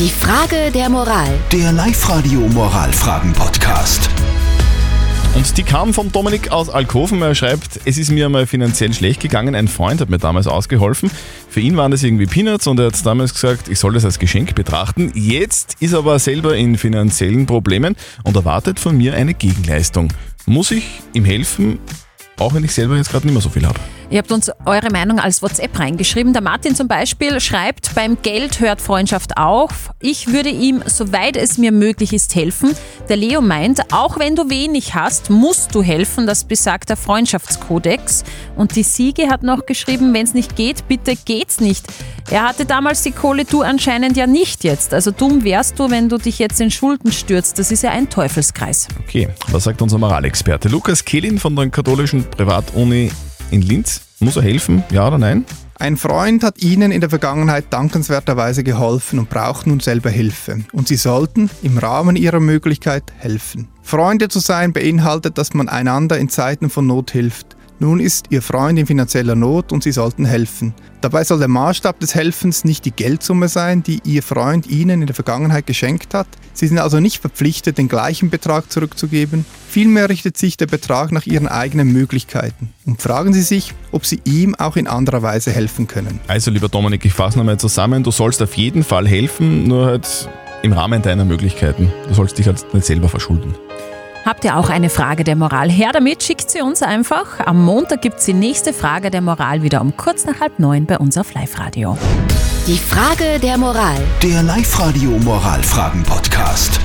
Die Frage der Moral. Der Live-Radio Moralfragen-Podcast. Und die kam von Dominik aus Alkoven. Er schreibt, es ist mir einmal finanziell schlecht gegangen. Ein Freund hat mir damals ausgeholfen. Für ihn waren das irgendwie Peanuts und er hat damals gesagt, ich soll das als Geschenk betrachten. Jetzt ist er aber selber in finanziellen Problemen und erwartet von mir eine Gegenleistung. Muss ich ihm helfen, auch wenn ich selber jetzt gerade nicht mehr so viel habe? Ihr habt uns eure Meinung als WhatsApp reingeschrieben. Der Martin zum Beispiel schreibt, beim Geld hört Freundschaft auf. Ich würde ihm, soweit es mir möglich ist, helfen. Der Leo meint, auch wenn du wenig hast, musst du helfen. Das besagt der Freundschaftskodex. Und die Siege hat noch geschrieben, wenn es nicht geht, bitte geht's nicht. Er hatte damals die Kohle, du anscheinend ja nicht jetzt. Also dumm wärst du, wenn du dich jetzt in Schulden stürzt. Das ist ja ein Teufelskreis. Okay, was sagt unser Moralexperte? Lukas Kehlin von der katholischen Privatuni in Linz. Muss er helfen, ja oder nein? Ein Freund hat Ihnen in der Vergangenheit dankenswerterweise geholfen und braucht nun selber Hilfe. Und Sie sollten im Rahmen Ihrer Möglichkeit helfen. Freunde zu sein beinhaltet, dass man einander in Zeiten von Not hilft. Nun ist Ihr Freund in finanzieller Not und Sie sollten helfen. Dabei soll der Maßstab des Helfens nicht die Geldsumme sein, die Ihr Freund Ihnen in der Vergangenheit geschenkt hat. Sie sind also nicht verpflichtet, den gleichen Betrag zurückzugeben. Vielmehr richtet sich der Betrag nach Ihren eigenen Möglichkeiten. Und fragen Sie sich, ob Sie ihm auch in anderer Weise helfen können. Also lieber Dominik, ich fasse nochmal zusammen. Du sollst auf jeden Fall helfen, nur halt im Rahmen deiner Möglichkeiten. Du sollst dich halt nicht selber verschulden. Habt ihr auch eine Frage der Moral? Her damit, schickt sie uns einfach. Am Montag gibt es die nächste Frage der Moral wieder um kurz nach halb neun bei uns auf Live-Radio. Die Frage der Moral. Der Live-Radio Moralfragen-Podcast.